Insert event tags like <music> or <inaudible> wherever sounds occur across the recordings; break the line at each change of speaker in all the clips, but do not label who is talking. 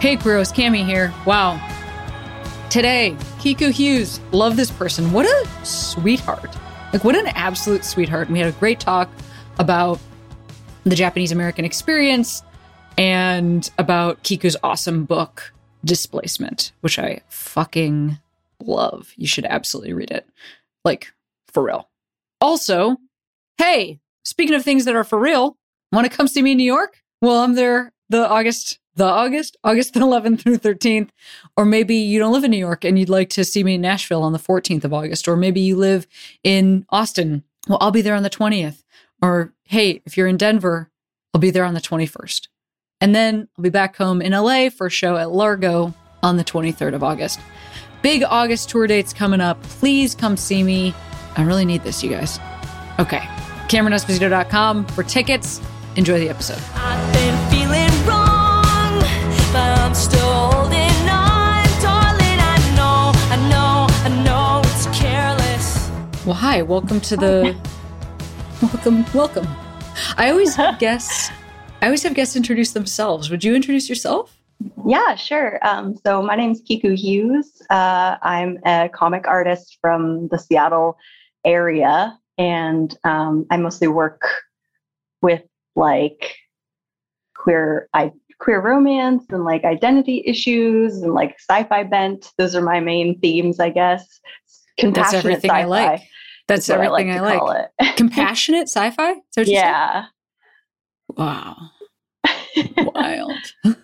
Hey, Queeros, Cami here. Wow. Today, Kiku Hughes. Love this person. What a sweetheart. Like, what an absolute sweetheart. And we had a great talk about the Japanese American experience and about Kiku's awesome book, Displacement, which I fucking love. You should absolutely read it. Like, for real. Also, hey, speaking of things that are for real, want to come see me in New York? Well, I'm there the August the August, August <laughs> 11th through 13th. Or maybe you don't live in New York and you'd like to see me in Nashville on the 14th of August. Or maybe you live in Austin. Well, I'll be there on the 20th. Or hey, if you're in Denver, I'll be there on the 21st. And then I'll be back home in LA for a show at Largo on the 23rd of August. Big August tour dates coming up. Please come see me. I really need this, you guys. Okay. CameronEsposito.com for tickets. Enjoy the episode. Well, hi, welcome to the <laughs> welcome, welcome. I always <laughs> have guests. I always have guests introduce themselves. Would you introduce yourself?
Yeah, sure. Um, so my name's Kiku Hughes. Uh, I'm a comic artist from the Seattle area, and um, I mostly work with like queer I, queer romance and like identity issues and like sci-fi bent. Those are my main themes, I guess.
That's everything sci-fi. I like. That's everything I like. I like. <laughs> Compassionate sci-fi?
So yeah.
Wow. Wild. <laughs>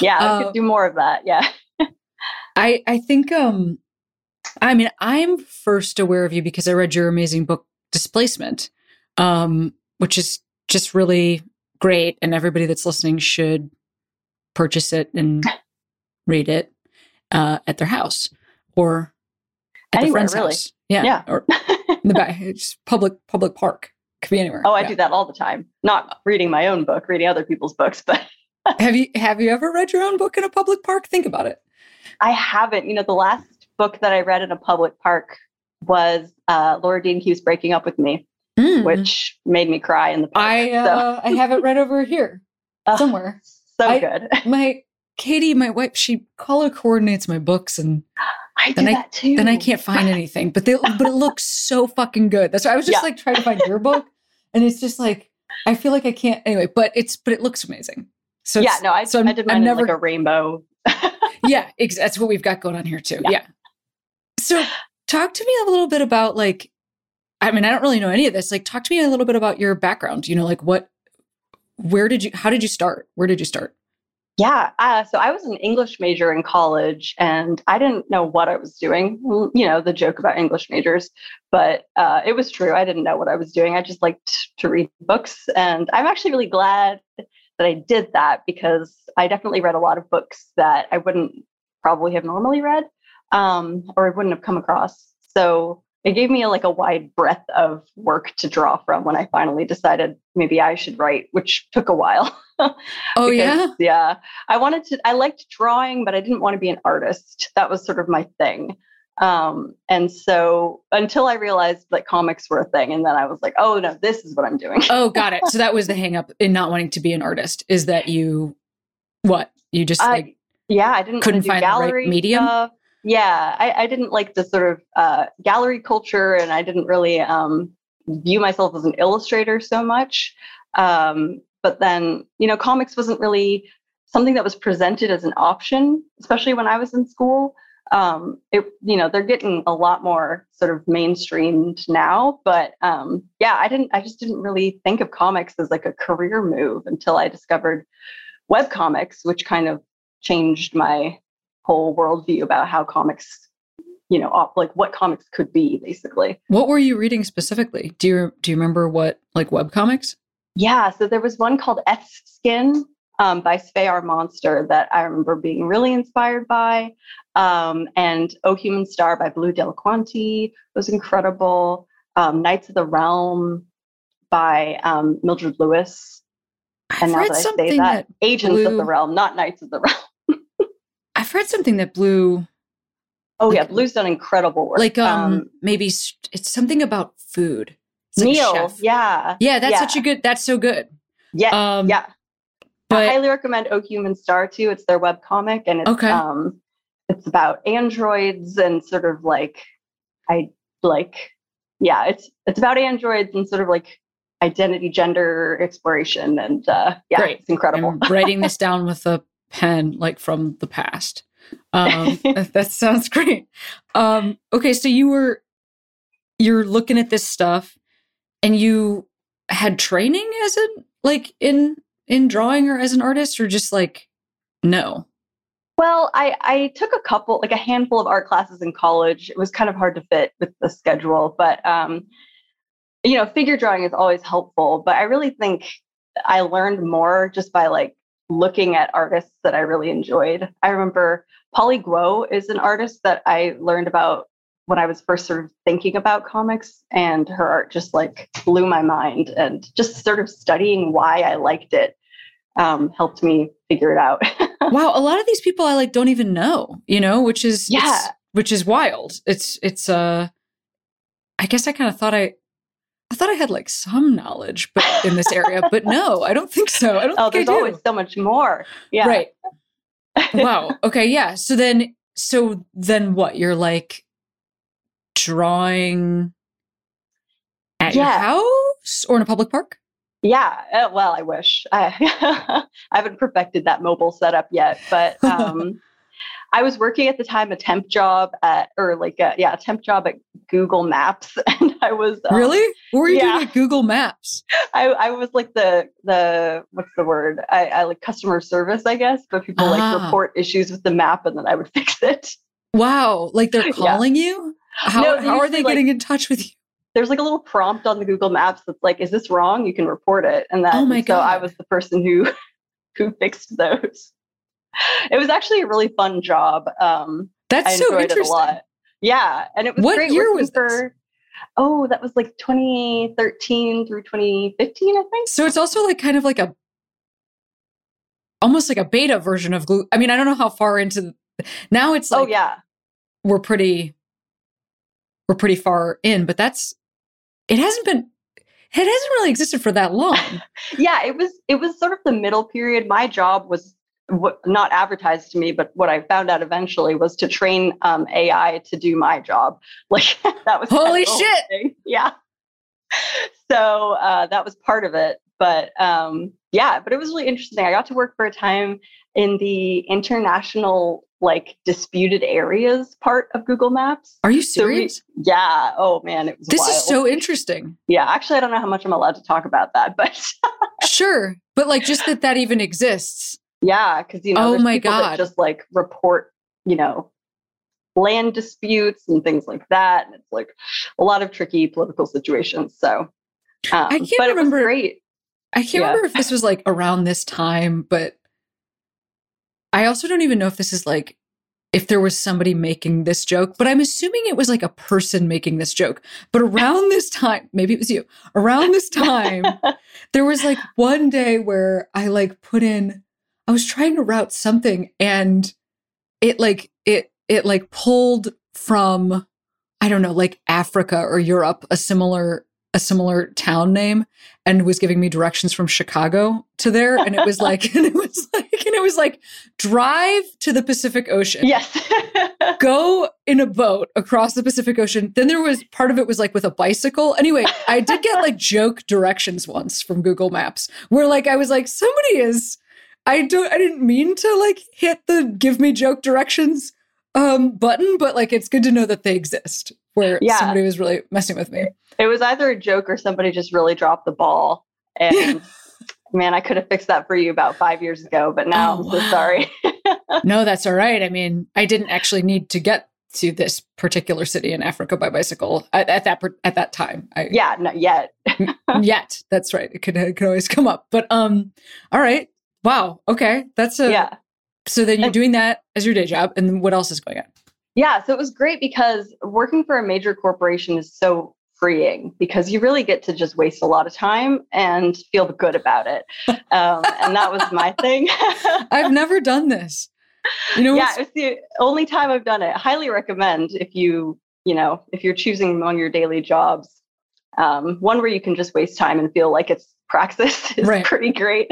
yeah, I could do more of that. Yeah.
I I think um I mean I'm first aware of you because I read your amazing book Displacement, um, which is just really great and everybody that's listening should purchase it and <laughs> read it uh, at their house or at
Anywhere,
the friend's
really.
house. Yeah.
Yeah.
Or in the back. It's public public park. Could be anywhere.
Oh, I
yeah.
do that all the time. Not reading my own book, reading other people's books, but <laughs>
have you have you ever read your own book in a public park? Think about it.
I haven't. You know, the last book that I read in a public park was uh, Laura Dean Keeps Breaking Up with Me,
Mm.
which made me cry in the park.
I uh, I have it right over here <laughs> somewhere.
so
I-
good. <laughs>
My Katie, my wife, she color coordinates my books and
I do
then I-
that too.
then I can't find <laughs> anything. But they but it looks so fucking good. That's why I was just
Yeah.
like trying to find your book. And it's just like I feel like I can't anyway, but it's but it looks amazing. So
yeah, no, I,
so I'm-
I did
I'm never-
like a rainbow. <laughs>
yeah, ex- that's what we've got going on here too.
Yeah.
Yeah. So talk to me a little bit about like I mean, I don't really know any of this. Like talk to me a little bit about your background. You know, like what where did you how did you start? Where did you start?
Yeah. Uh, so I was an English major in college and I didn't know what I was doing. You know, the joke about English majors, but uh, it was true. I didn't know what I was doing. I just liked to read books. And I'm actually really glad that I did that because I definitely read a lot of books that I wouldn't probably have normally read um, or I wouldn't have come across. So it gave me like a wide breadth of work to draw from when I finally decided maybe I should write, which took a while. <laughs>
Oh
because,
yeah.
yeah. I wanted to. I liked drawing, but I didn't want to be an artist. That was sort of my thing. Um, and so until I realized that comics were a thing, and then I was like, oh no, this is what I'm doing.
Oh, got it. <laughs> So that was the hang up in not wanting to be an artist is that you what? You just
I-
like
yeah, I didn't
Couldn't find the right
gallery
medium?
stuff. Yeah, I, I didn't like the sort of uh, gallery culture, and I didn't really um, view myself as an illustrator so much. Um, but then, you know, comics wasn't really something that was presented as an option, especially when I was in school. Um, it, you know, they're getting a lot more sort of mainstreamed now, but um, yeah, I didn't, I just didn't really think of comics as like a career move until I discovered web comics, which kind of changed my whole worldview about how comics, you know, op- like what comics could be, basically.
what were you reading specifically? Do you do you remember what like web comics?
Yeah, so there was one called Eth's Skin. um, by Sfé Monster that I remember being really inspired by. Um, and Oh Human Star by Blue Delliquanti was incredible. Um, Knights of the Realm by um, Mildred Louis.
I've
And now that I
something
say that,
that
Agents of the Realm, not Knights of the Realm.
Read something that Blue.
Oh yeah, Blue's done incredible work.
like um, maybe st- it's something about food. It's like Meal,
yeah,
Yeah, that's
yeah.
such a good. That's so good.
yeah,
Um,
yeah. I
but
highly recommend Oh Human Star too. It's their web comic, and it's
Okay.
um it's about androids and sort of like I like yeah, it's it's about androids and sort of like identity gender exploration and uh yeah,
Great.
it's incredible.
I'm writing <laughs> this down with a pen, like from the past. Um, <laughs> that, sounds <laughs> great. Um, okay, so you were you're looking at this stuff, and you had training as a like in in drawing or as an artist, or just like no.
Well, I, I took a couple, like a handful of art classes in college. It was kind of hard to fit with the schedule, but um, you know, figure drawing is always helpful. But I really think I learned more just by like looking at artists that I really enjoyed. I remember Polly Guo is an artist that I learned about when I was first sort of thinking about comics, and her art just like blew my mind. And just sort of studying why I liked it um, helped me figure it out. <laughs>
wow, a lot of these people I like don't even know, you know, which is
Yeah.
which is wild. It's it's uh I guess I kind of thought I I thought I had like some knowledge but in this area, but no, I don't think so. I don't
Oh,
think
there's always so much more. Yeah.
Right. <laughs> Wow. Okay, yeah. So then so then what? You're like drawing at your house or in a public park?
Yeah. uh, well, I wish. I, <laughs> I haven't perfected that mobile setup yet, but <laughs> um, I was working at the time a temp job at, or like, a, yeah, a temp job at Google Maps, <laughs> and I was um,
really? What were you
yeah.
doing at Google Maps?
I, I was like the the what's the word? I, I like customer service, I guess, but people
Ah.
like report issues with the map, and then I would <laughs> fix it.
Wow. Like they're
Yeah.
calling you? How,
No,
how are they
like-
getting in touch with you?
there's like a little prompt on the Google Maps that's like, "Is this wrong?" You can report it, and that.
Oh my
so I was the person who <laughs> who fixed those. <laughs> It was actually a really fun job. Um,
That's
I
so
enjoyed it a
interesting.
lot. Yeah, and it was
What
great.
year was this?
for, Oh, that was like 2013 through 2015, I think.
So it's also like kind of like a almost like a beta version of glue. I mean, I don't know how far into now it's like
oh yeah,
we're pretty we're pretty far in, but that's it hasn't been it hasn't really existed for that long. <laughs>
yeah. It was it was sort of the middle period. My job was what, not advertised to me, but what I found out eventually was to train um, AI to do my job. <laughs> Like that was
Holy
of the whole
shit.
thing. Yeah. So uh, that was part of it, but um, yeah, but it was really interesting. I got to work for a time in the international like disputed areas part of Google Maps.
Are you
So we-
serious?
yeah. Oh man, it was.
this
wild.
is so interesting.
Yeah. Actually, I don't know how much I'm allowed to talk about that, but
Sure, but like just that that even exists.
Yeah, because you know,
Oh
there's
my
people
God.
that just like report, you know, land disputes and things like that, and it's like a lot of tricky political situations. So, um,
can't
but
remember-
great.
I can't
Yeah.
remember if this was like around this time, but I also don't even know if this is like if there was somebody making this joke, but I'm assuming it was like a person making this joke. But around this time, maybe it was you. Around this time, <laughs> there was like one day where I like put in I was trying to route something and it like it it like pulled from I don't know, like Africa or Europe, a similar a similar town name and was giving me directions from Chicago to there and it was like <laughs> and it was like and it was like drive to the Pacific Ocean
yes. <laughs>
go in a boat across the Pacific Ocean. Then there was part of it was like with a bicycle. Anyway, I did get like <laughs> joke directions once from Google Maps where like I was like, somebody is I don't I didn't mean to like hit the give me joke directions um button, but like it's good to know that they exist where
Yeah.
somebody was really messing with me.
it was either a joke or somebody just really dropped the ball. And <laughs> man, I could have fixed that for you about five years ago, but now
Oh,
I'm so
wow.
sorry.
no, that's all right. I mean, I didn't actually need to get to this particular city in Africa by bicycle at, at that at that time. I,
yeah, not yet. <laughs>
yet. That's right. It could it could always come up. But um, all right. Wow. Okay. That's a
yeah.
So then you're doing that as your day job, and what else is going on?
Yeah, so it was great because working for a major corporation is so freeing because you really get to just waste a lot of time and feel good about it. <laughs> Um, and that was my thing. <laughs>
I've never done this. You know,
yeah, it's the only time I've done it. Highly recommend if you, you know, if you're choosing among your daily jobs, um, one where you can just waste time and feel like it's praxis <laughs> is right. pretty great.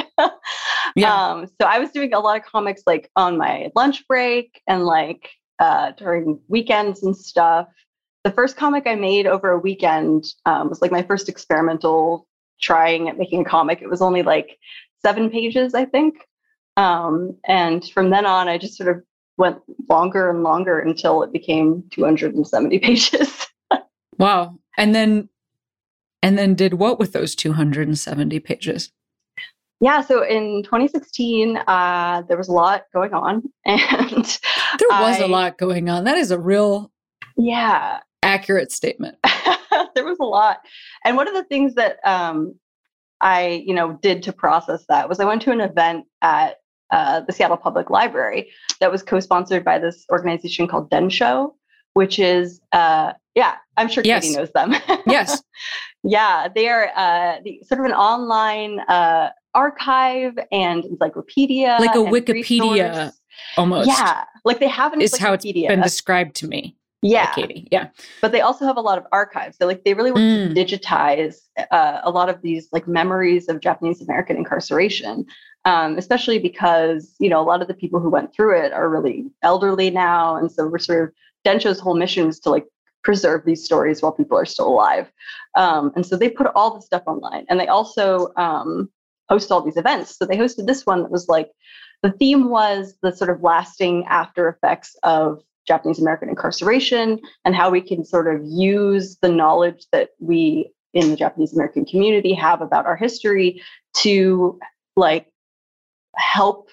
Yeah. Um, so I was doing a lot of comics like on my lunch break and like uh, during weekends and stuff. The first comic I made over a weekend um, was like my first experimental trying at making a comic. It was only like seven pages, I think. Um, and from then on, I just sort of went longer and longer until it became 270 <laughs> pages.
wow. And then and then did what with those 270 pages?
Yeah, so in 2016, uh, there was a lot going on, <laughs> and
there was I, a lot going on. That is a real,
yeah,
accurate statement. <laughs>
there was a lot, and one of the things that um, I, you know, did to process that was I went to an event at uh, the Seattle Public Library that was co-sponsored by this organization called Densho, which is, uh, yeah, I'm sure yes. Katie knows them. <laughs>
yes.
Yeah, they are uh, the, sort of an online uh, archive and encyclopedia,
like a Wikipedia, resource. almost.
Yeah, like they have an
is how it's been described to me.
Yeah,
Katie. Yeah,
but they also have a lot of archives. So like they really want mm. to digitize uh, a lot of these like memories of Japanese American incarceration. Um, especially because you know a lot of the people who went through it are really elderly now, and so we're sort of Densho's whole mission is to like preserve these stories while people are still alive. Um, and so they put all the stuff online, and they also um, host all these events. So they hosted this one that was like the theme was the sort of lasting after effects of Japanese American incarceration and how we can sort of use the knowledge that we in the Japanese American community have about our history to like help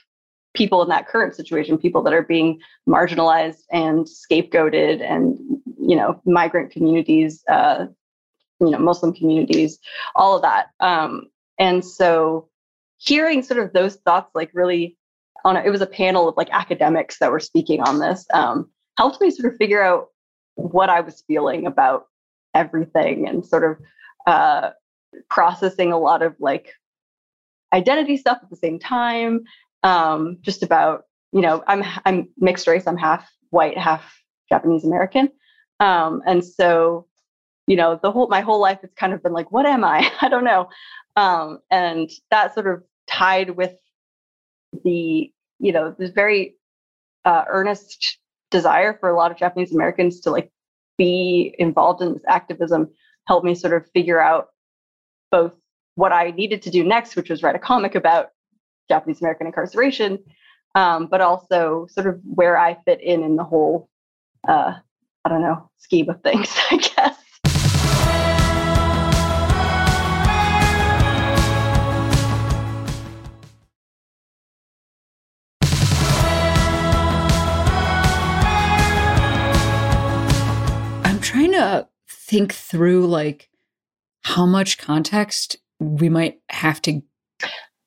people in that current situation, people that are being marginalized and scapegoated, and you know, migrant communities, uh, you know, Muslim communities, all of that. Um, and so, hearing sort of those thoughts, like really, on a, it was a panel of like academics that were speaking on this, um, helped me sort of figure out what I was feeling about everything, and sort of uh, processing a lot of like identity stuff at the same time um, just about you know I'm I'm mixed race. I'm half white, half Japanese American, um, and so you know the whole my whole life it's kind of been like what am I? <laughs> I don't know, um, and that sort of tied with the you know this very uh, earnest desire for a lot of Japanese Americans to like be involved in this activism helped me sort of figure out both what I needed to do next, which was write a comic about Japanese American incarceration, um, but also sort of where I fit in in the whole, uh, I don't know, scheme of things, <laughs> I guess.
I'm trying to think through like how much context we might have to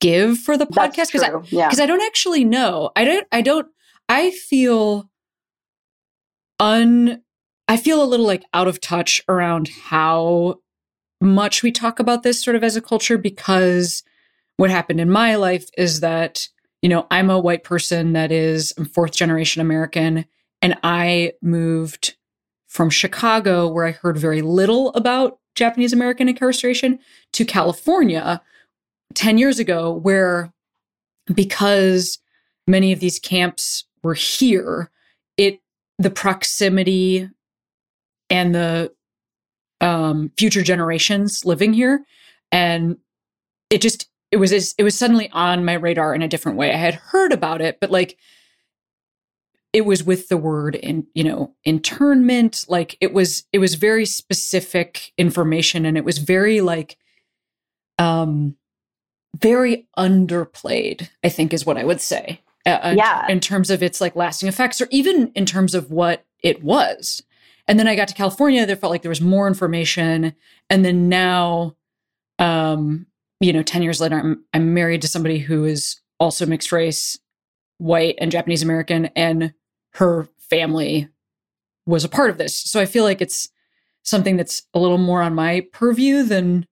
give for the podcast because I, yeah. I don't actually know. I don't I don't I feel un I feel a little like out of touch around how much we talk about this sort of as a culture because what happened in my life is that you know I'm a white person that is fourth generation American and I moved from Chicago where I heard very little about Japanese American incarceration to California 10 years ago where because many of these camps were here it the proximity and the um, future generations living here and it just it was it was suddenly on my radar in a different way i had heard about it but like it was with the word in you know internment like it was it was very specific information and it was very like um very underplayed, I think is what I would say.
Uh, yeah.
In terms of its like lasting effects, or even in terms of what it was. And then I got to California, there felt like there was more information. And then now, um, you know, 10 years later, I'm, I'm married to somebody who is also mixed race, white, and Japanese American, and her family was a part of this. So I feel like it's something that's a little more on my purview than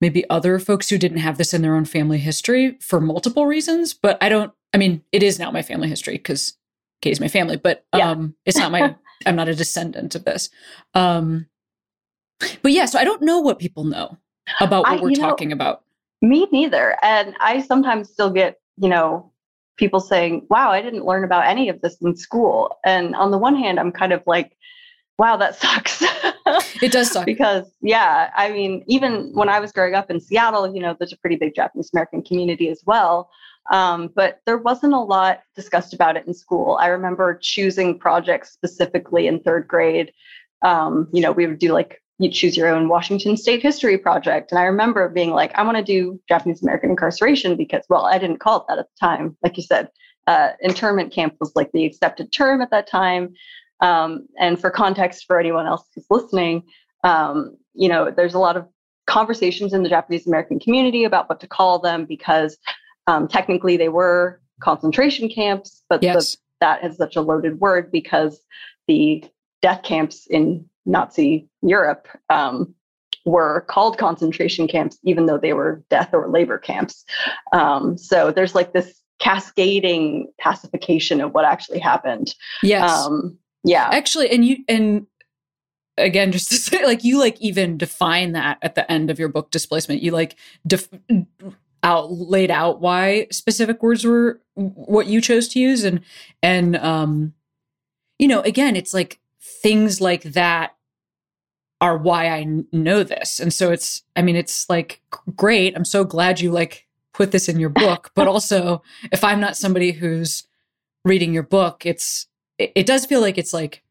maybe other folks who didn't have this in their own family history for multiple reasons. But I don't, I mean, it is now my family history because Katie's my family, but yeah. um, it's not my, <laughs> I'm not a descendant of this. Um, but yeah, so I don't know what people know about what I, we're talking about.
Me neither. And I sometimes still get, you know, people saying, wow, I didn't learn about any of this in school. And on the one hand, I'm kind of like, wow, that <laughs> sucks.
it does suck.
because, yeah, I mean, even when I was growing up in Seattle, you know, there's a pretty big Japanese American community as well. Um, but there wasn't a lot discussed about it in school. I remember choosing projects specifically in third grade. Um, you know, we would do like you choose your own Washington State history project. And I remember being like, I want to do Japanese American incarceration because, well, I didn't call it that at the time. Like you said, uh, internment camp was like the accepted term at that time. Um, and for context for anyone else who's listening, um, you know, there's a lot of conversations in the Japanese American community about what to call them because um, technically they were concentration camps, but yes. the, that is such a loaded word because the death camps in Nazi Europe um, were called concentration camps, even though they were death or labor camps. Um, so there's like this cascading pacification of what actually happened.
Yes. Um,
yeah.
Actually, and you and again, just to say, like you like even define that at the end of your book, displacement. You like def- out laid out why specific words were what you chose to use, and and um, you know, again, it's like things like that are why I know this. And so it's, I mean, it's like great. I'm so glad you like put this in your book. <laughs> But also, if I'm not somebody who's reading your book, it's, it, it does feel like it's like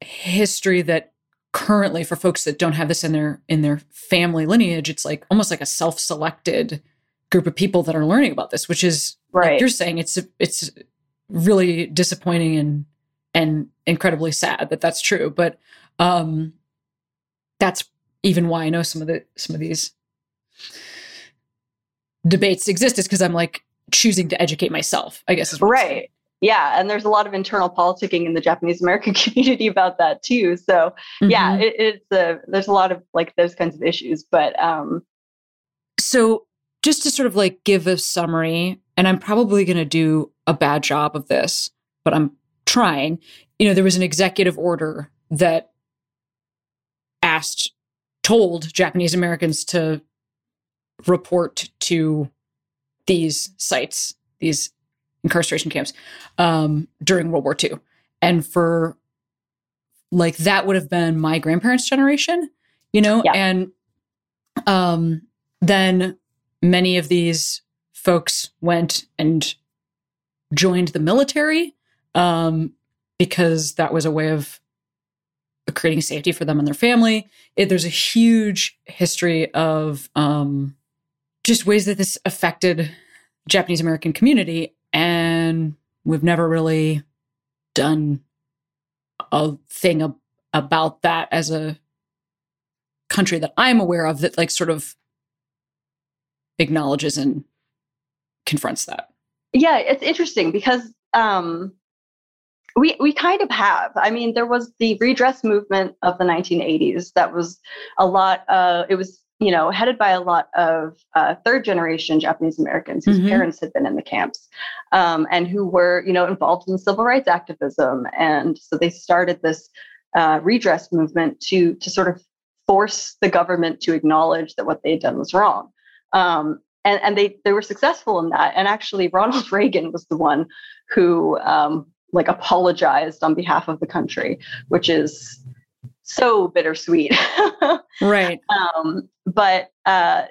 history that currently for folks that don't have this in their in their family lineage it's like almost like a self-selected group of people that are learning about this which is right like you're saying it's it's really disappointing and and incredibly sad that that's true but um, that's even why I know some of the some of these debates exist is because I'm like choosing to educate myself. I guess is
right. Yeah, and there's a lot of internal politicking in the Japanese American <laughs> community about that too. So mm-hmm. yeah, it, it's a there's a lot of like those kinds of issues. But um,
so just to sort of like give a summary, and I'm probably going to do a bad job of this, but I'm trying. You know, there was an executive order that asked, told Japanese Americans to report to these sites, these incarceration camps um, during World War II. And for like that would have been my grandparents' generation, you know, yeah. and um, then many of these folks went and joined the military um, because that was a way of creating safety for them and their family. It, there's a huge history of um, just ways that this affected Japanese American community, and we've never really done a thing ab- about that as a country that I'm aware of that like sort of acknowledges and confronts that.
Yeah, it's interesting because um, we we kind of have. I mean, there was the redress movement of the 1980s that was a lot. Uh, it was you know headed by a lot of uh, third generation Japanese Americans whose mm-hmm. parents had been in the camps um, and who were you know involved in civil rights activism, and so they started this uh, redress movement to to sort of force the government to acknowledge that what they had done was wrong. Um, and, and they they were successful in that. And actually, Ronald <laughs> Reagan was the one who um, like apologized on behalf of the country, which is so bittersweet. <laughs>
right.
Um, but uh,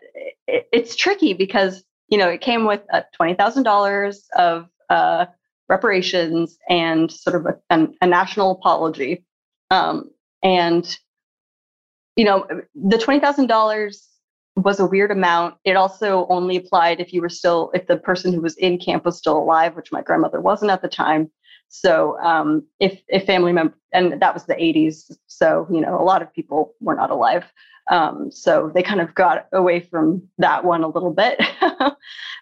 it, it's tricky because you know it came with uh, twenty thousand dollars of uh, reparations and sort of a, a national apology, um, and you know the twenty thousand dollars was a weird amount. It also only applied if you were still if the person who was in camp was still alive, which my grandmother wasn't at the time. So um, if if family member and that was the 80s, so you know a lot of people were not alive. Um, so they kind of got away from that one a little bit. <laughs> wow.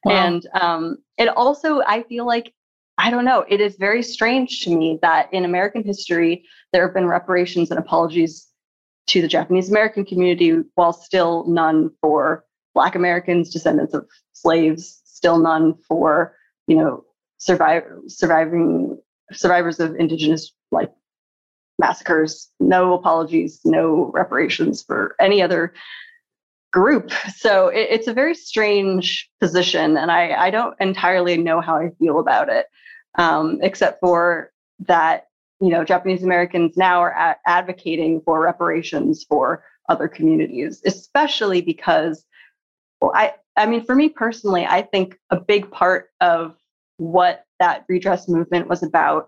And um, it also, I feel like, I don't know, it is very strange to me that in American history, there have been reparations and apologies to the Japanese American community, while still none for Black Americans, descendants of slaves, still none for, you know, survive, surviving survivors of indigenous like massacres, no apologies, no reparations for any other group. So it, it's a very strange position, and I, I don't entirely know how I feel about it, um, except for that you know Japanese Americans now are advocating for reparations for other communities, especially because well, I I mean for me personally, I think a big part of what that redress movement was about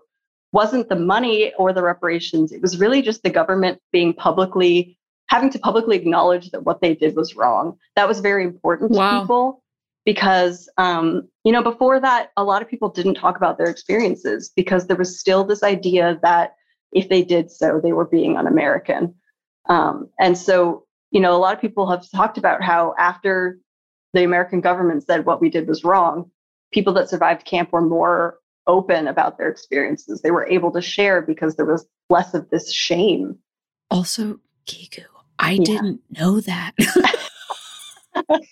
wasn't the money or the reparations. It was really just the government being publicly having to publicly acknowledge that what they did was wrong. That was very important wow. to people because um, you know before that a lot of people didn't talk about their experiences because there was still this idea that if they did so they were being un-american um, and so you know a lot of people have talked about how after the american government said what we did was wrong people that survived camp were more open about their experiences. They were able to share because there was less of this shame.
Also, Kiku, I yeah. didn't know that. <laughs>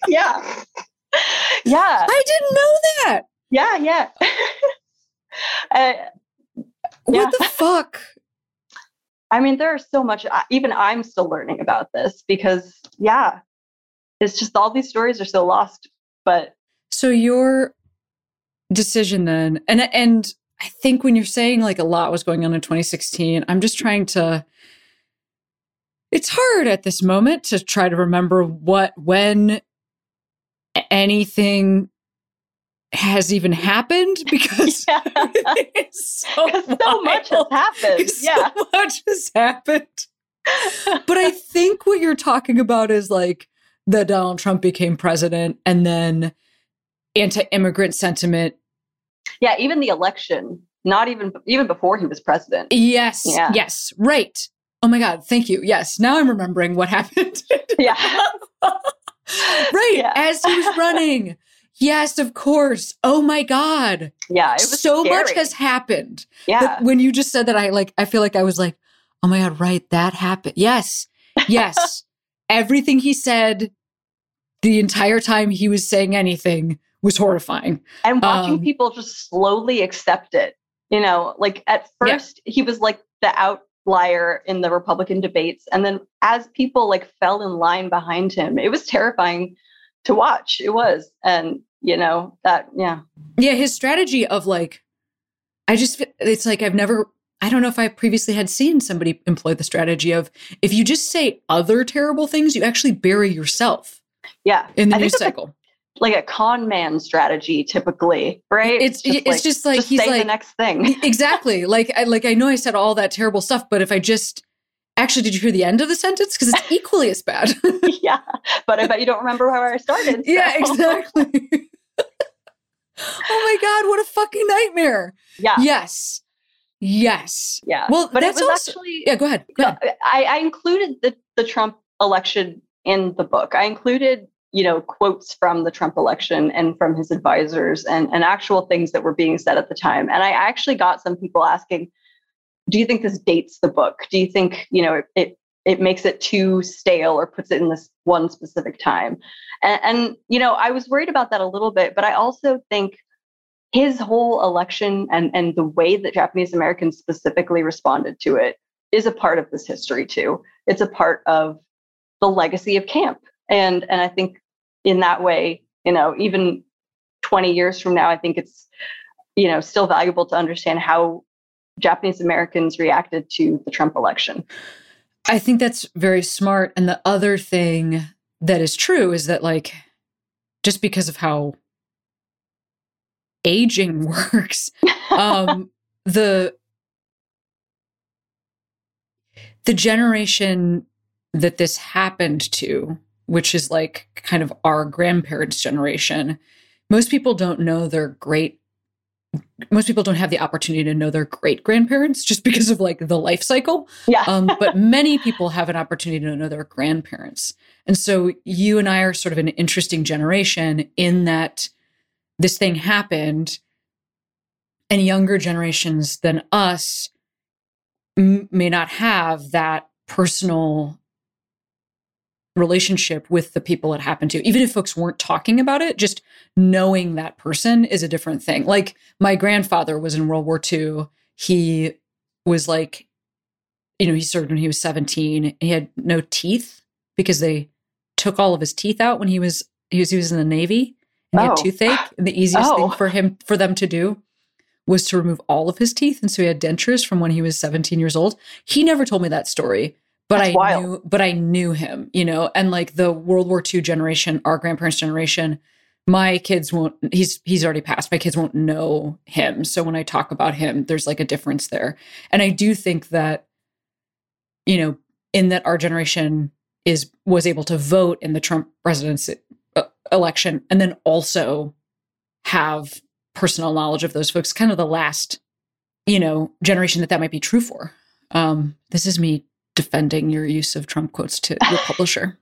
yeah. Yeah.
I didn't know that.
Yeah, yeah. <laughs> uh,
what yeah. the <laughs> fuck?
I mean, there's so much, even I'm still learning about this because, yeah, it's just all these stories are so lost. But
so you're decision then. And and I think when you're saying like a lot was going on in 2016, I'm just trying to it's hard at this moment to try to remember what when anything has even happened <laughs> because
yeah. <laughs> so, so much has happened. Yeah.
So <laughs> much has happened. but I think what you're talking about is like that Donald Trump became president and then anti-immigrant sentiment
yeah, even the election, not even even before he was president.
Yes. Yeah. Yes. Right. Oh my God. Thank you. Yes. Now I'm remembering what <laughs> happened.
yeah. <laughs>
right. Yeah. As he was running. Yes, of course. Oh my God.
Yeah.
so
scary.
much has happened.
Yeah.
when you just said that, I like, I feel like I was like, oh my God, right. That happened. Yes. Yes. <laughs> Everything he said the entire time he was saying anything was horrifying.
And watching um, people just slowly accept it. You know, like at first yeah. he was like the outlier in the Republican debates. And then as people like fell in line behind him, it was terrifying to watch. It was. And, you know, that, yeah.
Yeah. His strategy of like, I just, it's like I've never, I don't know if I previously had seen somebody employ the strategy of if you just say other terrible things, you actually bury yourself.
Yeah.
In the news cycle
like a con man strategy typically right?
It's it's just, it's like, just like
just
he's
say
like
the next thing.
exactly. <laughs> Like I, like i know i said all that terrible stuff but if i just actually did you hear the end of the sentence? Because it's equally as bad. <laughs> <laughs>
Yeah but i bet you don't remember how i started so.
yeah exactly. Oh my god what a fucking nightmare.
Yeah.
Yes. Yes.
Yeah
well
but
that's
it was
also,
actually
yeah go ahead, go ahead.
I, I included the the trump election in the book. I included you know quotes from the trump election and from his advisors and, and actual things that were being said at the time. And i actually got some people asking do you think this dates the book? Do you think you know it it makes it too stale or puts it in this one specific time? And, and you know i was worried about that a little bit but i also think his whole election and and the way that japanese americans specifically responded to it is a part of this history too. It's a part of the legacy of camp and and i think in that way you know even 20 years from now i think it's you know still valuable to understand how japanese americans reacted to the trump election.
I think that's very smart. And the other thing that is true is that like just because of how aging <laughs> works um the the generation that this happened to which is like kind of our grandparents' generation, most people don't know their great most people don't have the opportunity to know their great grandparents just because of like the life cycle.
Yeah.
um, <laughs> but many people have an opportunity to know their grandparents. And so you and I are sort of an interesting generation in that this thing happened and younger generations than us m- may not have that personal relationship with the people it happened to. Even if folks weren't talking about it, just knowing that person is a different thing. Like my grandfather was in World War II. He was like, you know, he served when he was 17. He had no teeth because they took all of his teeth out when he was he was, he was in the Navy and he had
Oh.
toothache. And the easiest
Oh.
thing for him for them to do was to remove all of his teeth. And so he had dentures from when he was 17 years old. He never told me that story. But
That's
I
wild.
knew but I knew him, you know, and like the World War II generation, our grandparents' generation, my kids won't he's he's already passed. My kids won't know him. So when I talk about him, there's like a difference there. And I do think that, you know, in that our generation is was able to vote in the Trump presidency uh, election and then also have personal knowledge of those folks kind of the last you know generation that that might be true for um this is me defending your use of trump quotes to your <laughs> publisher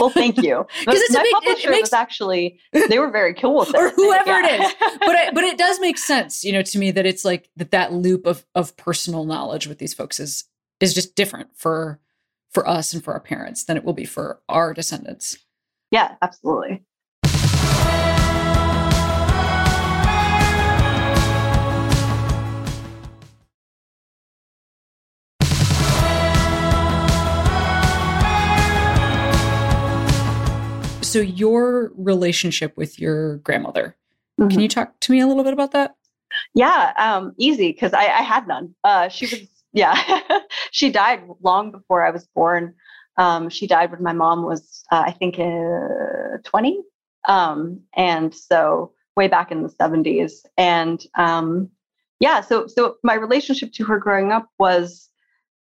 well, thank you. <laughs>
'Cause it's a
my
big- it- it
publisher
makes-
was actually they were very cool with <laughs> it,
Or whoever it
Yeah.
is. but I, but it does make sense you know to me that it's like that that loop of of personal knowledge with these folks is is just different for for us and for our parents than it will be for our descendants
yeah, absolutely.
So your relationship with your grandmother
Mhm.
can you talk to me a little bit about that
Yeah, um, easy because I, I had none. Uh, she was, yeah, <laughs> she died long before I was born. Um, she died when my mom was, uh, I think, uh, 20. Um, and so way back in the 70s. And um, yeah, so so my relationship to her growing up was,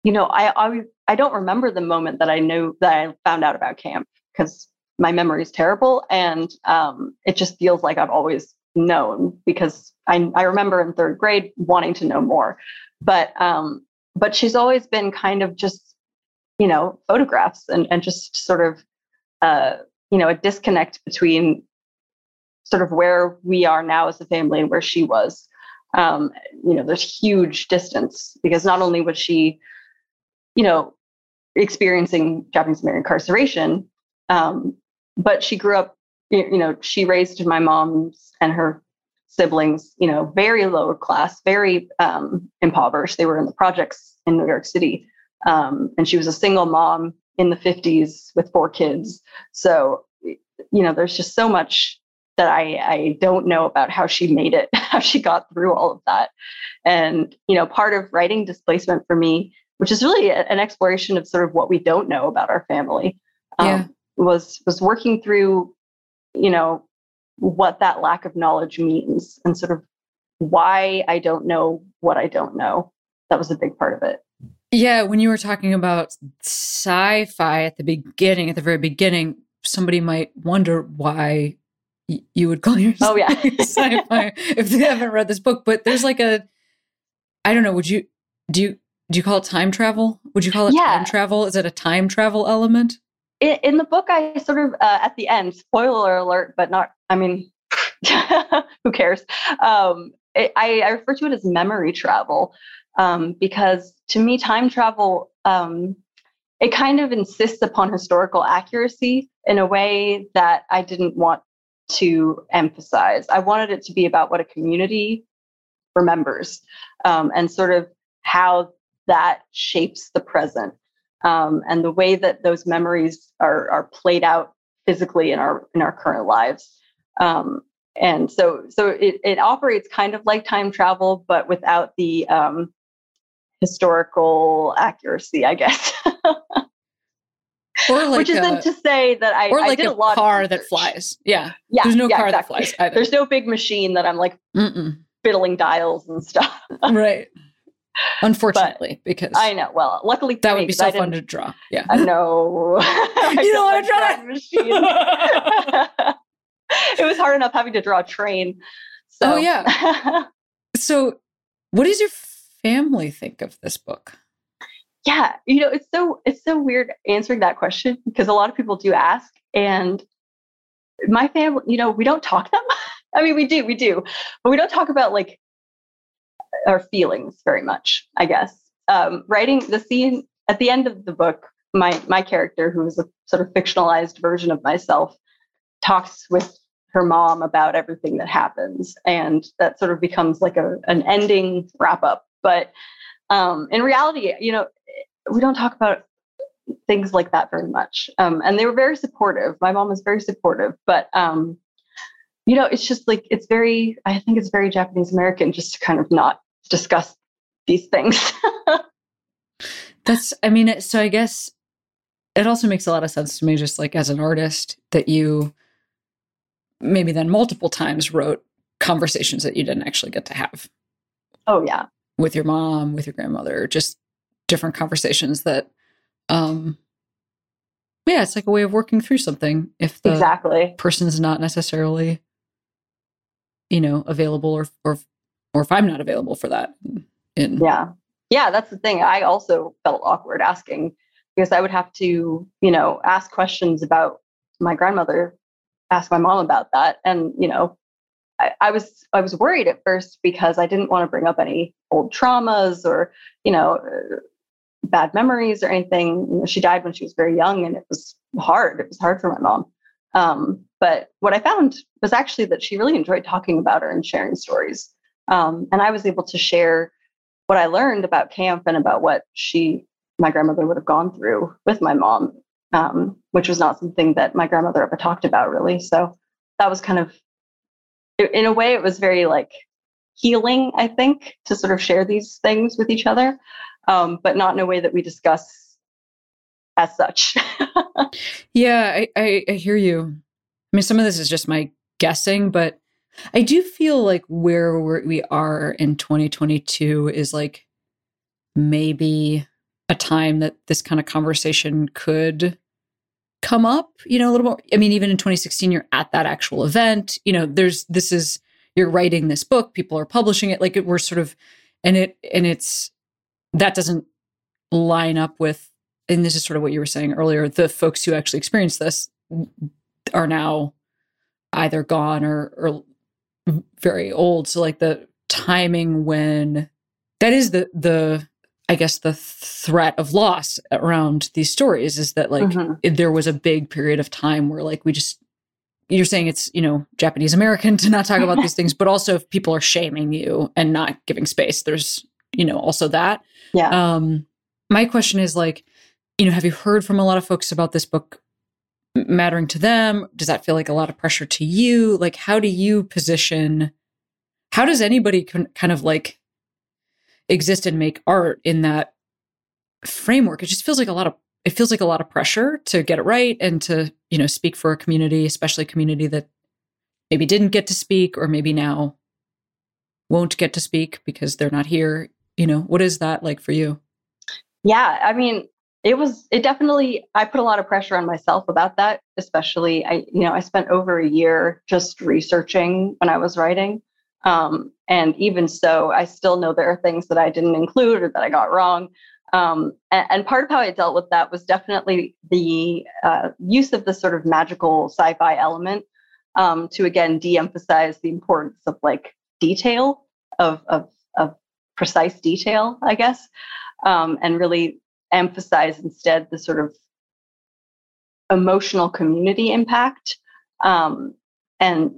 you know, I I, I don't remember the moment that I knew that I found out about camp because my memory is terrible, and um, it just feels like I've always known because I, I remember in third grade wanting to know more. But um but she's always been kind of just you know photographs and and just sort of uh you know a disconnect between sort of where we are now as a family and where she was. Um you know there's huge distance because not only was she you know experiencing japanese american incarceration um but she grew up you know she raised my mom's and her siblings you know very lower class very um, impoverished. They were in the projects in new york city um, and she was a single mom in the 50s with four kids. So you know there's just so much that i i don't know about how she made it <laughs> how she got through all of that. And you know part of writing displacement for me which is really an exploration of sort of what we don't know about our family um,
Yeah.
Was was working through you know what that lack of knowledge means and sort of why I don't know what I don't know. That was a big part of it.
Yeah, when you were talking about sci-fi at the beginning, at the very beginning, somebody might wonder why y- you would call <laughs> yourself
Oh, yeah. <laughs>
sci-fi if they haven't read this book. But there's like a, I don't know. Would you do you do you call it time travel? Would you call it
Yeah.
time travel? Is it a time travel element?
In, the book, I sort of uh, at the end, spoiler alert, but not. I mean, <laughs> who cares? Um, it, I, I refer to it as memory travel um, because to me, time travel um, it kind of insists upon historical accuracy in a way that I didn't want to emphasize. I wanted it to be about what a community remembers um, and sort of how that shapes the present um, and the way that those memories are are played out physically in our in our current lives. Um, and so so it, it operates kind of like time travel, but without the um, historical accuracy, I guess.
Or <laughs> like
Which
a,
isn't to say that I
or
I
like
did
a
a lot of
car that flies. Yeah,
Yeah,
there's no
yeah,
car
exactly.
that flies either.
There's no big machine that I'm like
Mm-mm.
fiddling dials and stuff.
right. Unfortunately, because
I know. Well, luckily
that
me,
would be so
I
fun to draw. Yeah.
I know. <laughs> <laughs> I
You don't wanna
like
draw
drawing machines. <laughs> it was hard enough having to draw a train. So.
Oh yeah. so, what does your family think of this book?
Yeah, you know, it's so it's so weird answering that question because a lot of people do ask, and my family, you know, we don't talk that much. I mean, we do, we do, but we don't talk about like our feelings very much. I guess um, writing the scene at the end of the book, my my character, who is a sort of fictionalized version of myself, talks with her mom about everything that happens, and that sort of becomes like a an ending wrap up. But um, in reality, you know, we don't talk about things like that very much. Um, and they were very supportive. My mom was very supportive, but um, you know, it's just like it's very. I think it's very Japanese American just to kind of not discuss these things. <laughs>
That's. I mean, so I guess it also makes a lot of sense to me, just like as an artist, that you maybe then multiple times wrote conversations that you didn't actually get to have.
Oh yeah.
With your mom, with your grandmother, just different conversations that um yeah, it's like a way of working through something if the
exactly.
person's not necessarily you know available or or or if I'm not available for that. In
yeah, yeah, that's the thing. I also felt awkward asking because I would have to you know ask questions about my grandmother, ask my mom about that, and you know I, I was I was worried at first because I didn't want to bring up any old traumas or you know bad memories or anything. You know, she died when she was very young, and it was hard. It was hard for my mom. Um, but what I found was actually that she really enjoyed talking about her and sharing stories. Um, and I was able to share what I learned about camp and about what she, my grandmother, would have gone through with my mom, um, which was not something that my grandmother ever talked about really. So that was kind of, in a way, it was very like healing, I think, to sort of share these things with each other um, but not in a way that we discuss as such. <laughs>
yeah, I, I, I hear you. I mean, some of this is just my guessing, but I do feel like where we're, we are in 2022 is like maybe a time that this kind of conversation could come up, you know, a little more. I mean, even in 2016, you're at that actual event. You know, there's this is you're writing this book, people are publishing it. Like it, we're sort of, and it and it's that doesn't line up with and this is sort of what you were saying earlier the folks who actually experience this are now either gone or or very old so like the timing when that is the the i guess the threat of loss around these stories is that like mm-hmm. there was a big period of time where like we just you're saying it's you know japanese american to not talk about these things but also if people are shaming you and not giving space there's you know, also that.
Yeah.
Um, my question is like, you know, have you heard from a lot of folks about this book mattering to them? Does that feel like a lot of pressure to you? Like, how do you position? How does anybody kind of like exist and make art in that framework? It just feels like a lot of it feels like a lot of pressure to get it right and to you know speak for a community, especially a community that maybe didn't get to speak or maybe now won't get to speak because they're not here you know what is that like for you
yeah i mean it was it definitely i put a lot of pressure on myself about that especially i you know i spent over a year just researching when i was writing. Um, and even so i still know there are things that i didn't include or that i got wrong. Um, and, and, part of how i dealt with that was definitely the uh, use of the sort of magical sci-fi element um, to again de-emphasize the importance of like detail of of, of precise detail, I guess, um, and really emphasize instead the sort of emotional community impact. Um, and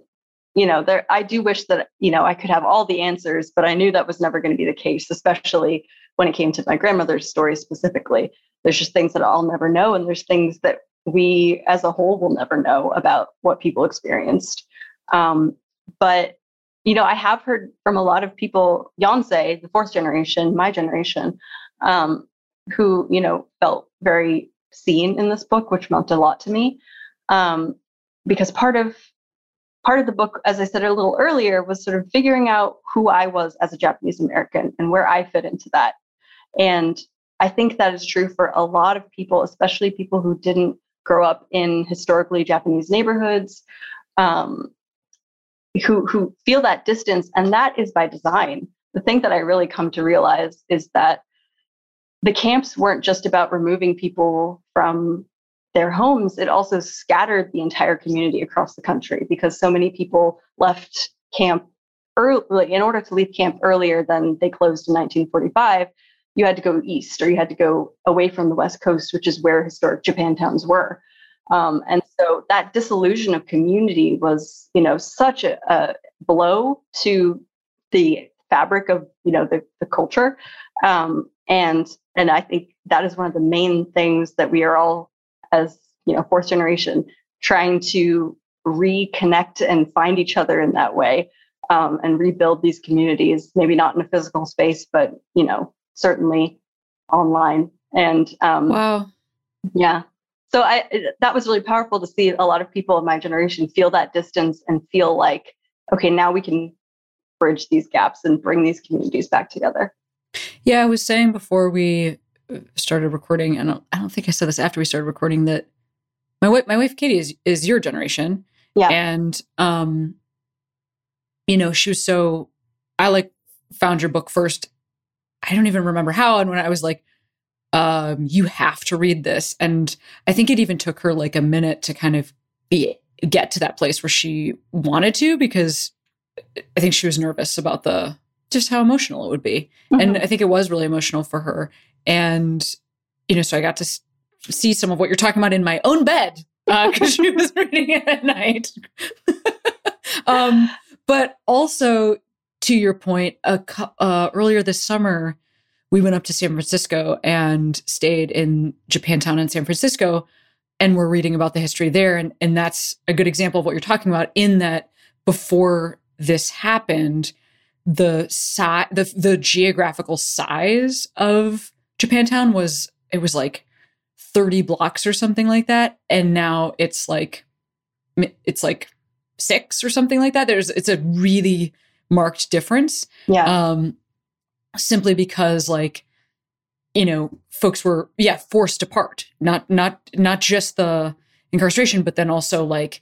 you know, there I do wish that you know I could have all the answers, but I knew that was never going to be the case, especially when it came to my grandmother's story specifically. There's just things that I'll never know, and there's things that we as a whole will never know about what people experienced. Um, but you know, I have heard from a lot of people, Yonsei, the fourth generation, my generation, um, who, you know, felt very seen in this book, which meant a lot to me. Um, because part of part of the book, as I said a little earlier, was sort of figuring out who I was as a Japanese American and where I fit into that. And I think that is true for a lot of people, especially people who didn't grow up in historically Japanese neighborhoods. Um, who who feel that distance and that is by design the thing that i really come to realize is that the camps weren't just about removing people from their homes it also scattered the entire community across the country because so many people left camp early in order to leave camp earlier than they closed in 1945 you had to go east or you had to go away from the west coast which is where historic japantowns were um, and so that disillusion of community was, you know, such a, a blow to the fabric of, you know, the, the culture. Um, and and I think that is one of the main things that we are all, as you know, fourth generation, trying to reconnect and find each other in that way um, and rebuild these communities. Maybe not in a physical space, but you know, certainly online. And um,
wow,
yeah, so I that was really powerful to see a lot of people of my generation feel that distance and feel like okay now we can bridge these gaps and bring these communities back together
yeah i was saying before we uh, started recording and I don't think i said this after we started recording that my wife my wife katie is is your generation.
Yeah.
And um you know she was so i like found your book first. I don't even remember how and when i was like um, you have to read this. And I think it even took her like a minute to kind of be get to that place where she wanted to because I think she was nervous about the just how emotional it would be. Mm-hmm. And I think it was really emotional for her. And you know, so I got to s- see some of what you're talking about in my own bed because uh, she was <laughs> reading it at night. <laughs> um, but also to your point, uh, earlier this summer, we went up to San Francisco and stayed in Japantown in San Francisco and we're reading about the history there and and that's a good example of what you're talking about in that before this happened the size the the geographical size of Japantown was it was like 30 blocks or something like that. And now it's like it's like 6 or something like that. There's it's a really marked difference.
Yeah.
Um simply because like you know folks were yeah forced apart. Not not not just the incarceration but then also like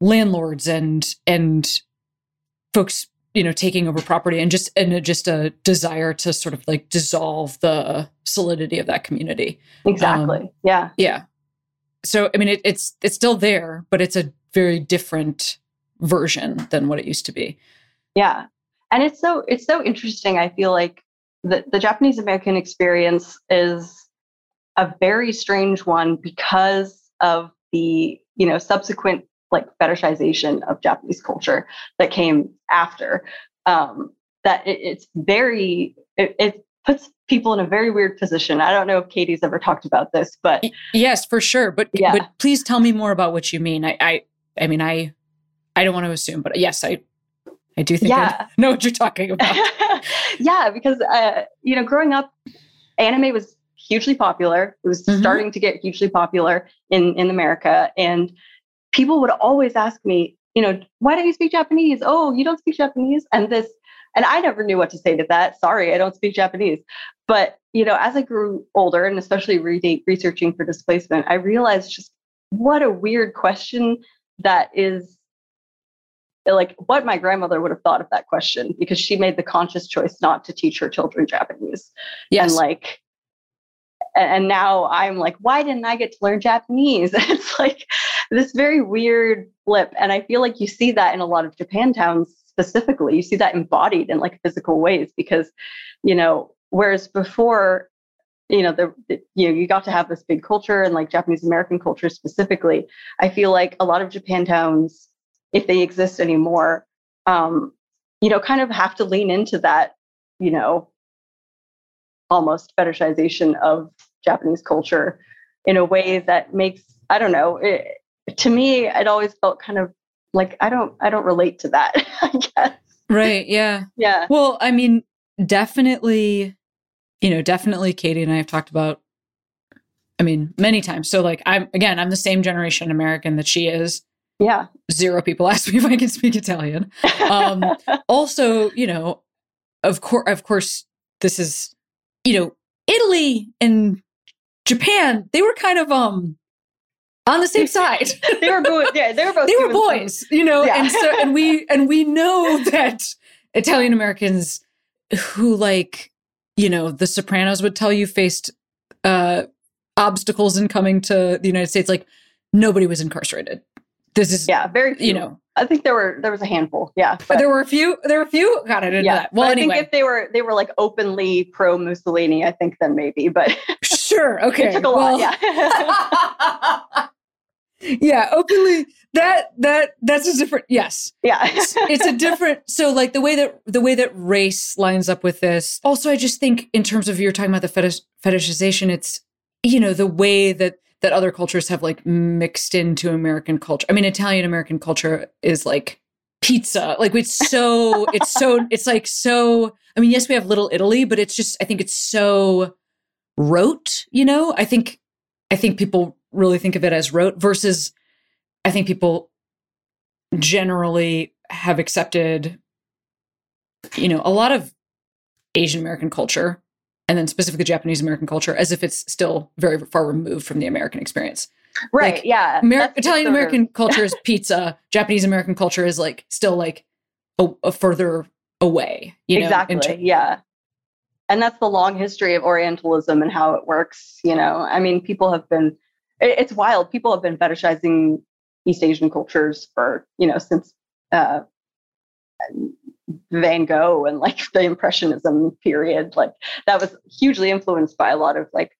landlords and and folks you know taking over property and just and just a desire to sort of like dissolve the solidity of that community.
Exactly. Um, yeah.
yeah. So i mean it, it's it's still there but it's a very different version than what it used to be.
Yeah. And it's so it's so interesting i feel like the, the japanese american experience is a very strange one because of the you know subsequent like fetishization of japanese culture that came after um, that it, it's very it, it puts people in a very weird position. I don't know if Katie's ever talked about this, but
yes, for sure. But yeah. but please tell me more about what you mean. I I, I mean I I don't want to assume, but yes, I I do think yeah. I <laughs> know what you're talking about. <laughs>
yeah, because uh, you know, growing up, anime was hugely popular. It was mm-hmm. starting to get hugely popular in in America, and people would always ask me, you know, why don't you speak Japanese? Oh, you don't speak Japanese, and this, and I never knew what to say to that. Sorry, I don't speak Japanese. But you know, as I grew older, and especially re- researching for displacement, I realized just what a weird question that is like what my grandmother would have thought of that question because she made the conscious choice not to teach her children Japanese.
Yes.
And like and now I'm like, why didn't I get to learn Japanese? <laughs> it's like this very weird flip. And I feel like you see that in a lot of Japan towns specifically. You see that embodied in like physical ways because, you know, whereas before, you know, the, the you know, you got to have this big culture and like Japanese American culture specifically. I feel like a lot of Japan towns, if they exist anymore, um, you know, kind of have to lean into that, you know, almost fetishization of Japanese culture in a way that makes, I don't know, to me, it always felt kind of like I don't, I don't relate to that. <laughs> I guess.
Right. Yeah.
Yeah.
Well, I mean, definitely, you know, definitely Katie and I have talked about I mean, many times. So like I'm again, I'm the same generation American that she is.
Yeah.
Zero people <laughs> ask me if I can speak Italian. Um, <laughs> also, you know, of course, of course, this is, you know, Italy and Japan. They were kind of, um, on the same side.
they were both. <laughs> Yeah, they were both.
they were boys, you know, yeah. and so and we <laughs> and we know that Italian Americans who like you know the Sopranos would tell you faced uh obstacles in coming to the United States. Like nobody was incarcerated. This is
yeah, very
few. you know.
I think there were there was a handful, yeah.
But there were a few. There were a few. God, I didn't yeah, know that. Well, anyway.
I think if they were they were like openly pro Mussolini, I think then maybe. But
sure, <laughs> okay.
it took a well, lot, yeah.
Yeah, openly that that that's a different yes.
Yeah.
it's, it's a different so like the way that the way that race lines up with this. Also, I just think in terms of you're talking about the fetish, fetishization, it's you know, the way that that other cultures have like mixed into American culture. I mean, Italian American culture is like pizza. Like it's so <laughs> it's so it's like so I mean, yes, we have little Italy, but it's just I think it's so rote, you know? I think I think people really think of it as rote versus I think people generally have accepted you know, a lot of Asian American culture and then specifically Japanese American culture as if it's still very far removed from the American experience.
Right. Like, yeah.
Amer- Italian American of... culture is pizza. <laughs> Japanese American culture is like still like a, a further away. You know,
exactly. yeah. And that's the long history of Orientalism and how it works. You know, I mean, people have been, it's wild. People have been fetishizing East Asian cultures for, you know, since uh, Van Gogh and like the Impressionism period. Like that was hugely influenced by a lot of like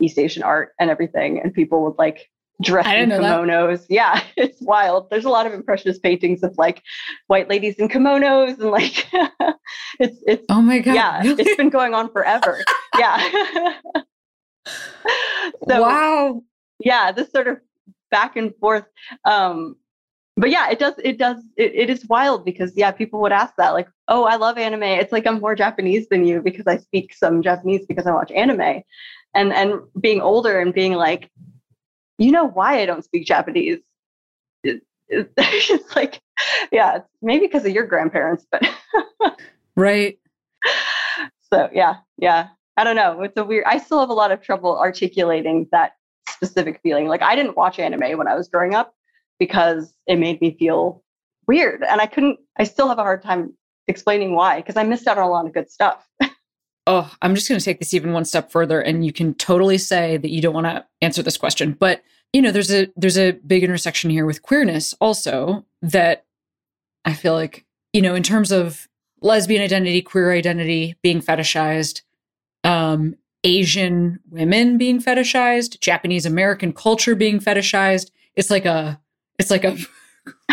East Asian art and everything. And people would like dress in kimonos. Yeah, <laughs> it's wild. There's a lot of impressionist paintings of like white ladies in kimonos and like <laughs> it's it's
oh my god.
Yeah, really? it's been going on forever. <laughs> yeah.
So, wow.
Yeah, this sort of back and forth um but yeah, it does. It does. It, it is wild because yeah, people would ask that like, "Oh, I love anime." It's like I'm more Japanese than you because I speak some Japanese because I watch anime, and and being older and being like, you know why I don't speak Japanese? It, it, <laughs> it's like, yeah, maybe because of your grandparents, but <laughs>
right.
So yeah, yeah. I don't know. It's a weird. I still have a lot of trouble articulating that specific feeling. Like I didn't watch anime when I was growing up because it made me feel weird. And I couldn't, I still have a hard time explaining why, because I missed out on a lot of good stuff. <laughs>
oh, I'm just going to take this even one step further. And you can totally say that you don't want to answer this question. But, you know, there's a, there's a big intersection here with queerness also that I feel like, you know, in terms of lesbian identity, queer identity being fetishized, um, Asian women being fetishized, Japanese American culture being fetishized. It's like a it's like a <laughs>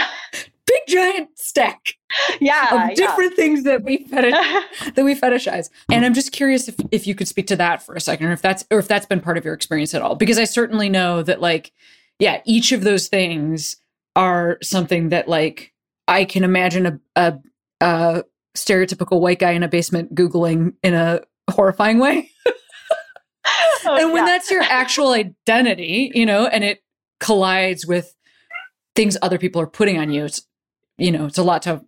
big giant stack
yeah
of different
yeah.
things that we fetish <laughs> that we fetishize and i'm just curious if, if you could speak to that for a second or if that's or if that's been part of your experience at all because i certainly know that like yeah each of those things are something that like i can imagine a, a, a stereotypical white guy in a basement googling in a horrifying way <laughs> oh, and when yeah. that's your actual identity you know and it collides with things other people are putting on you. It's, you know, it's a lot to,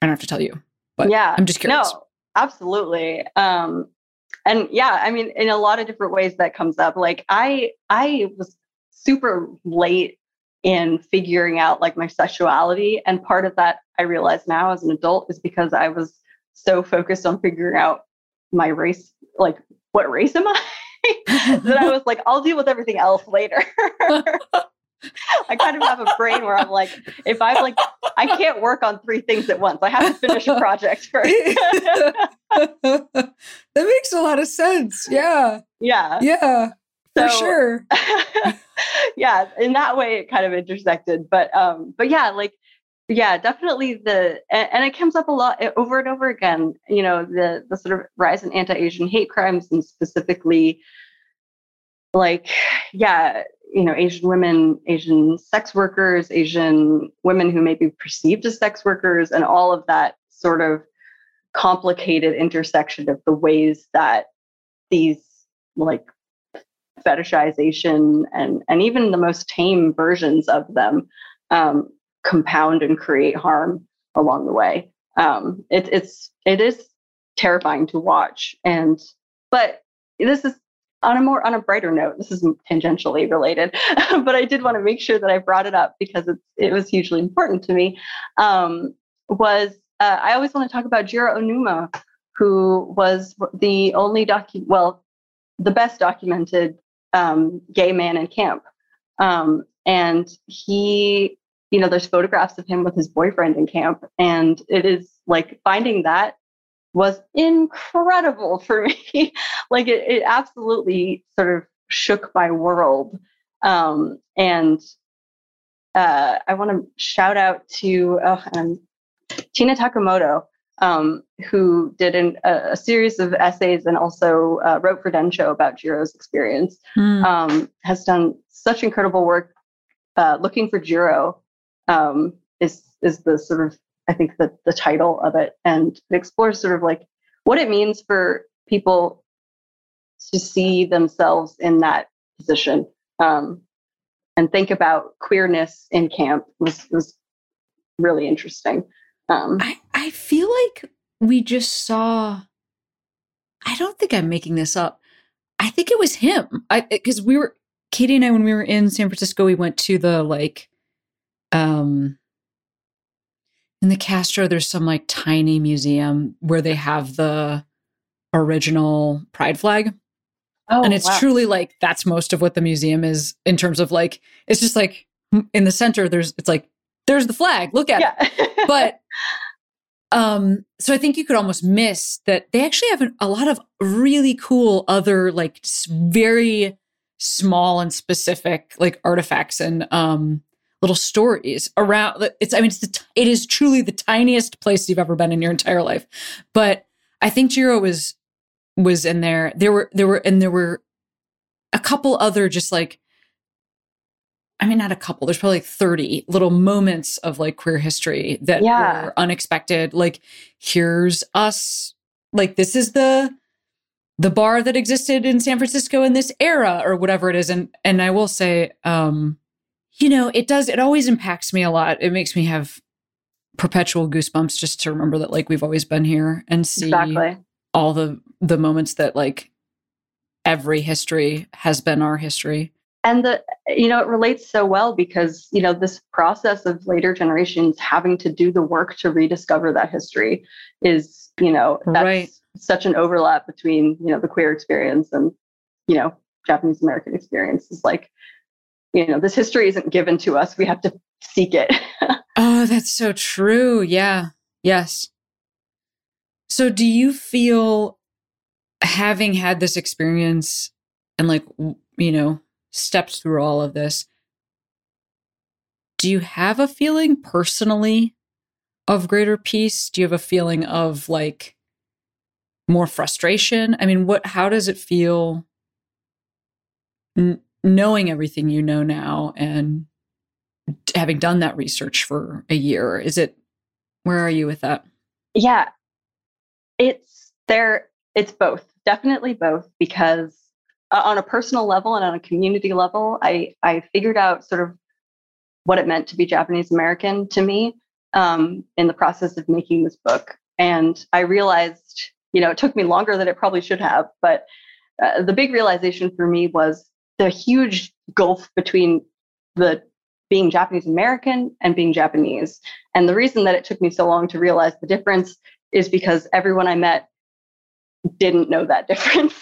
I don't have to tell you, but yeah, I'm just curious.
No, absolutely. Um, and yeah, I mean, in a lot of different ways that comes up. Like I, I was super late in figuring out like my sexuality. And part of that I realize now as an adult is because I was so focused on figuring out my race, like what race am I? <laughs> that I was like, I'll deal with everything else later. <laughs> I kind of have a brain where I'm like, if I'm like, I can't work on three things at once. I have to finish a project <laughs> first.
that makes a lot of sense. Yeah.
Yeah.
Yeah. So, for sure.
yeah. In that way, it kind of intersected. But, um, but yeah, like, yeah, definitely the, and, it comes up a lot eh, over and over again, you know, the, the sort of rise in anti-Asian hate crimes and specifically like, yeah, you know asian women asian sex workers asian women who may be perceived as sex workers and all of that sort of complicated intersection of the ways that these like fetishization and and even the most tame versions of them um, compound and create harm along the way. Um, it, it's it is terrifying to watch. And but this is on a more on a brighter note, this is tangentially related, <laughs> but I did want to make sure that I brought it up because it's it was hugely important to me. Um, was uh, I always want to talk about Jiro Onuma, who was the only docu well, the best documented um, gay man in camp, um, and he, you know, there's photographs of him with his boyfriend in camp, and it is like finding that was incredible for <laughs> me. like it, it absolutely sort of shook my world. Um, and uh, I want to shout out to oh, um, Tina Takemoto, um, who did an, a, a, series of essays and also uh, wrote for Densho about Jiro's experience. Mm. Um, has done such incredible work uh, looking for Jiro. Um, is is the sort of I think the the title of it, and it explores sort of like what it means for people to see themselves in that position um, and think about queerness in camp was was really interesting.
Um, I I feel like we just saw. I don't think I'm making this up. I think it was him. I because we were Katie and I when we were in San Francisco, we went to the like um in the Castro, there's some like tiny museum where they have the original pride flag. Oh, and it's wow. truly like that's most of what the museum is in terms of like it's just like in the center there's it's like there's the flag look at yeah. it <laughs> but um so i think you could almost miss that they actually have a lot of really cool other like very small and specific like artifacts and um little stories around it's i mean it's the, it is truly the tiniest place you've ever been in your entire life but i think jiro was was in there there were there were and there were a couple other just like I mean, not a couple. There's probably like 30 little moments of like queer history that yeah. were unexpected. Like, here's us. Like, this is the the bar that existed in San Francisco in this era, or whatever it is. And and I will say, um, you know, it does, it always impacts me a lot. It makes me have perpetual goosebumps just to remember that like we've always been here and see exactly. all the the moments that like every history has been our history.
And the you know, it relates so well because, you know, this process of later generations having to do the work to rediscover that history is, you know, that's right. such an overlap between, you know, the queer experience and, you know, Japanese American experience is like you know, this history isn't given to us. We have to seek it. <laughs>
oh, that's so true. Yeah. Yes. So do you feel having had this experience and like, you know, stepped through all of this, do you have a feeling personally of greater peace? Do you have a feeling of like more frustration? I mean, what, how does it feel? Knowing everything you know now and having done that research for a year is it where are you with that?
Yeah. It's there it's both definitely both because uh, on a personal level and on a community level i i figured out sort of what it meant to be japanese american to me um, in the process of making this book. And i realized you know it took me longer than it probably should have but uh, the big realization for me was the huge gulf between the being Japanese American and being Japanese. And the reason that it took me so long to realize the difference is because everyone I met didn't know that <laughs> difference.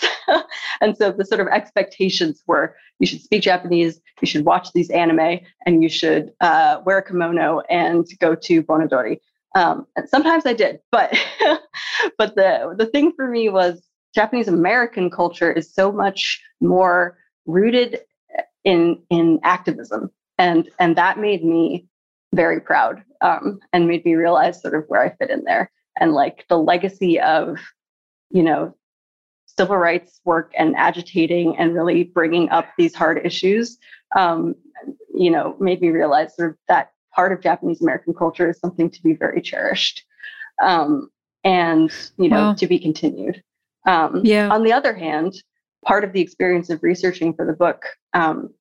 and so the sort of expectations were you should speak Japanese, you should watch these anime, and you should uh, wear a kimono and go to Bon Odori. Um, and sometimes I did, but <laughs> but the the thing for me was Japanese American culture is so much more rooted in in activism, and and that made me very proud um, and made me realize sort of where I fit in there. And like the legacy of you know civil rights work and agitating and really bringing up these hard issues um, you know made me realize sort of that part of japanese american culture is something to be very cherished um, and you know wow. to be continued. Um, yeah. on the other hand part of the experience of researching for the book um,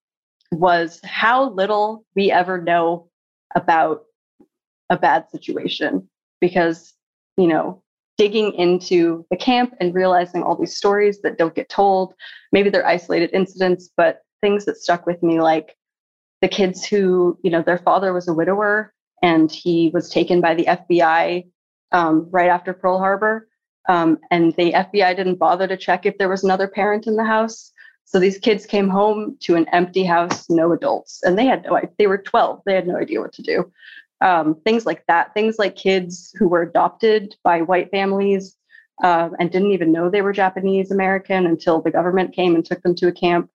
was how little we ever know about a bad situation because you know digging into the camp and realizing all these stories that don't get told. Maybe they're isolated incidents, but things that stuck with me, like the kids who, you know, their father was a widower and he was taken by the FBI um, right after Pearl Harbor. Um, and the FBI didn't bother to check if there was another parent in the house. So these kids came home to an empty house, no adults, and they had no. They were 12. They had no idea what to do. Um, things like that. Things like kids who were adopted by white families uh, and didn't even know they were Japanese American until the government came and took them to a camp.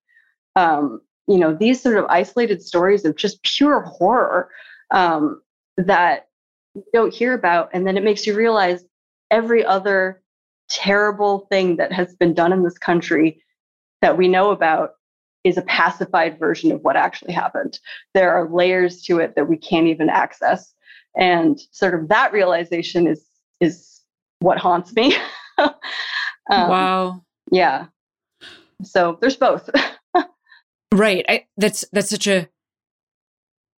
Um, you know, these sort of isolated stories of just pure horror um, that you don't hear about, and then it makes you realize every other terrible thing that has been done in this country that we know about is a pacified version of what actually happened. There are layers to it that we can't even access. And sort of that realization is is what haunts me. <laughs> um,
wow.
Yeah. So there's both. <laughs>
right. I, that's that's such a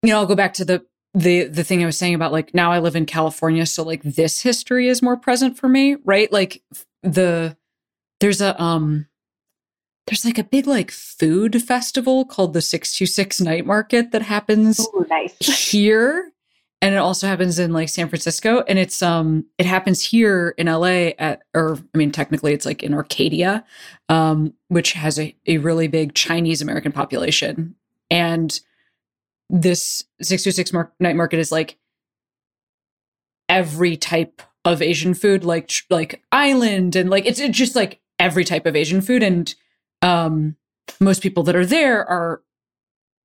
you know, I'll go back to the the the thing I was saying about like now I live in California, so like this history is more present for me, right? Like the there's a um there's like a big like food festival called the 626 night market that happens
Ooh, nice. <laughs>
here and it also happens in like San Francisco and it's um it happens here in LA at or I mean technically it's like in Arcadia um which has a, a really big Chinese American population and this 626 mar- night market is like every type of Asian food like like island and like it's, it's just like every type of Asian food and um, most people that are there are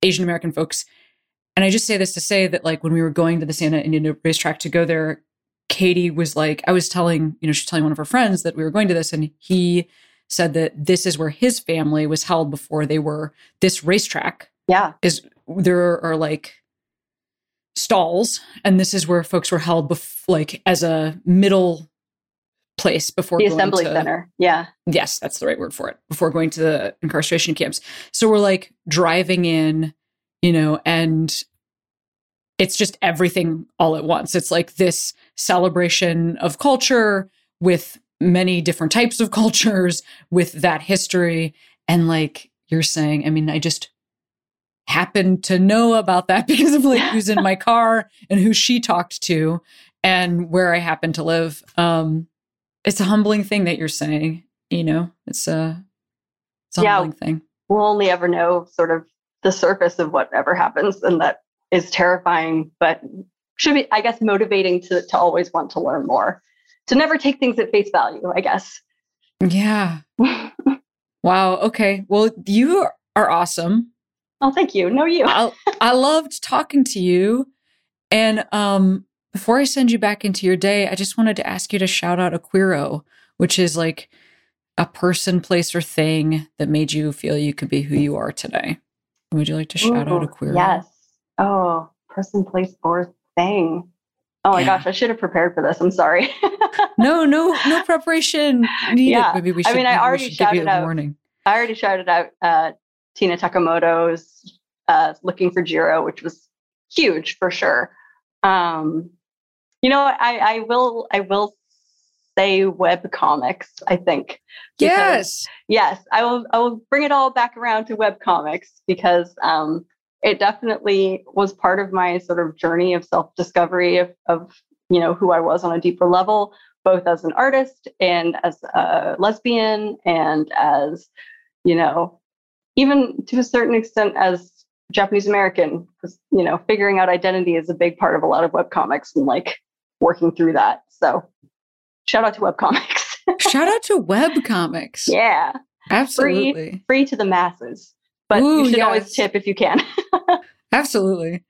Asian American folks. And I just say this to say that, like, when we were going to the Santa Anita racetrack to go there, Katie was like, I was telling, you know, she's telling one of her friends that we were going to this, and he said that this is where his family was held before they were this racetrack.
Yeah.
Is there are like stalls, and this is where folks were held, bef- like, as a middle place before
the assembly
to,
center. Yeah.
Yes, that's the right word for it. Before going to the incarceration camps. So we're like driving in, you know, and it's just everything all at once. It's like this celebration of culture with many different types of <laughs> cultures with that history. And like you're saying, I mean, I just happened to know about that <laughs> because of like who's in my <laughs> car and who she talked to and where I happen to live. Um, it's a humbling thing that you're saying. You know, it's a it's a yeah, humbling thing.
We'll only ever know sort of the surface of whatever happens, and that is terrifying, but should be, I guess, motivating to to always want to learn more, to never take things at face value. I guess.
Yeah. <laughs> wow. Okay. Well, you are awesome.
Oh, thank you. No, you.
I, I loved talking to you, and um, before I send you back into your day, I just wanted to ask you to shout out a Queero, which is like a person, place, or thing that made you feel you could be who you are today. Would you like to shout Ooh, out Aquiro?
Yes. Oh, person, place, or thing. Oh my yeah. gosh, I should have prepared for this. I'm sorry.
no, no, <laughs> no preparation needed. Yeah. Maybe we should.
I mean, I already shouted out. Warning. I already shouted out uh, Tina Takemoto's uh, "Looking for Jiro," which was huge for sure. Um, you know, I, I will I will say web comics, I think. Yes. Yes. I will I will bring it all back around to web comics because um it definitely was part of my sort of journey of self-discovery of, of you know who I was on a deeper level, both as an artist and as a lesbian and as, you know, even to a certain extent as Japanese American, because you know, figuring out identity is a big part of a lot of web comics and like working through that. So shout out to webcomics. <laughs>
shout out to webcomics.
Yeah.
Absolutely.
Free, free to the masses. But Ooh, you should yes. always tip if you can. <laughs>
Absolutely.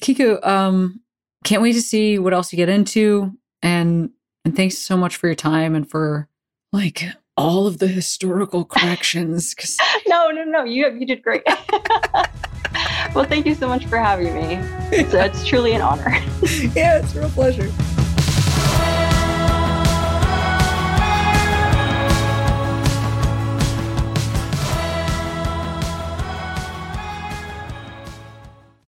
Kiku, um, can't wait to see what else you get into. And and thanks so much for your time and for like all of the historical <laughs> corrections. Cause...
no, no, no. You you did great. <laughs> well, thank you so much for having me. It's, uh, it's truly an honor. <laughs>
yeah, it's a real pleasure.